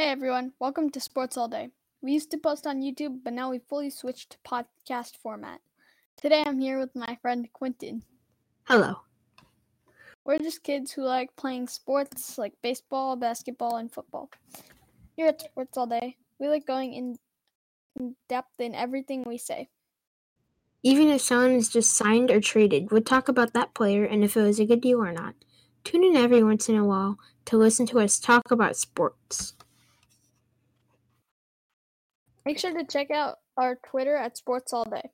Hey everyone, welcome to Sports All Day. We used to post on YouTube, but now we fully switched to podcast format. Today I'm here with my friend Quentin. Hello. We're just kids who like playing sports like baseball, basketball, and football. Here at Sports All Day, we like going in, in depth in everything we say. Even if someone is just signed or traded, we'll talk about that player and if it was a good deal or not. Tune in every once in a while to listen to us talk about sports. Make sure to check out our Twitter at Sports All Day.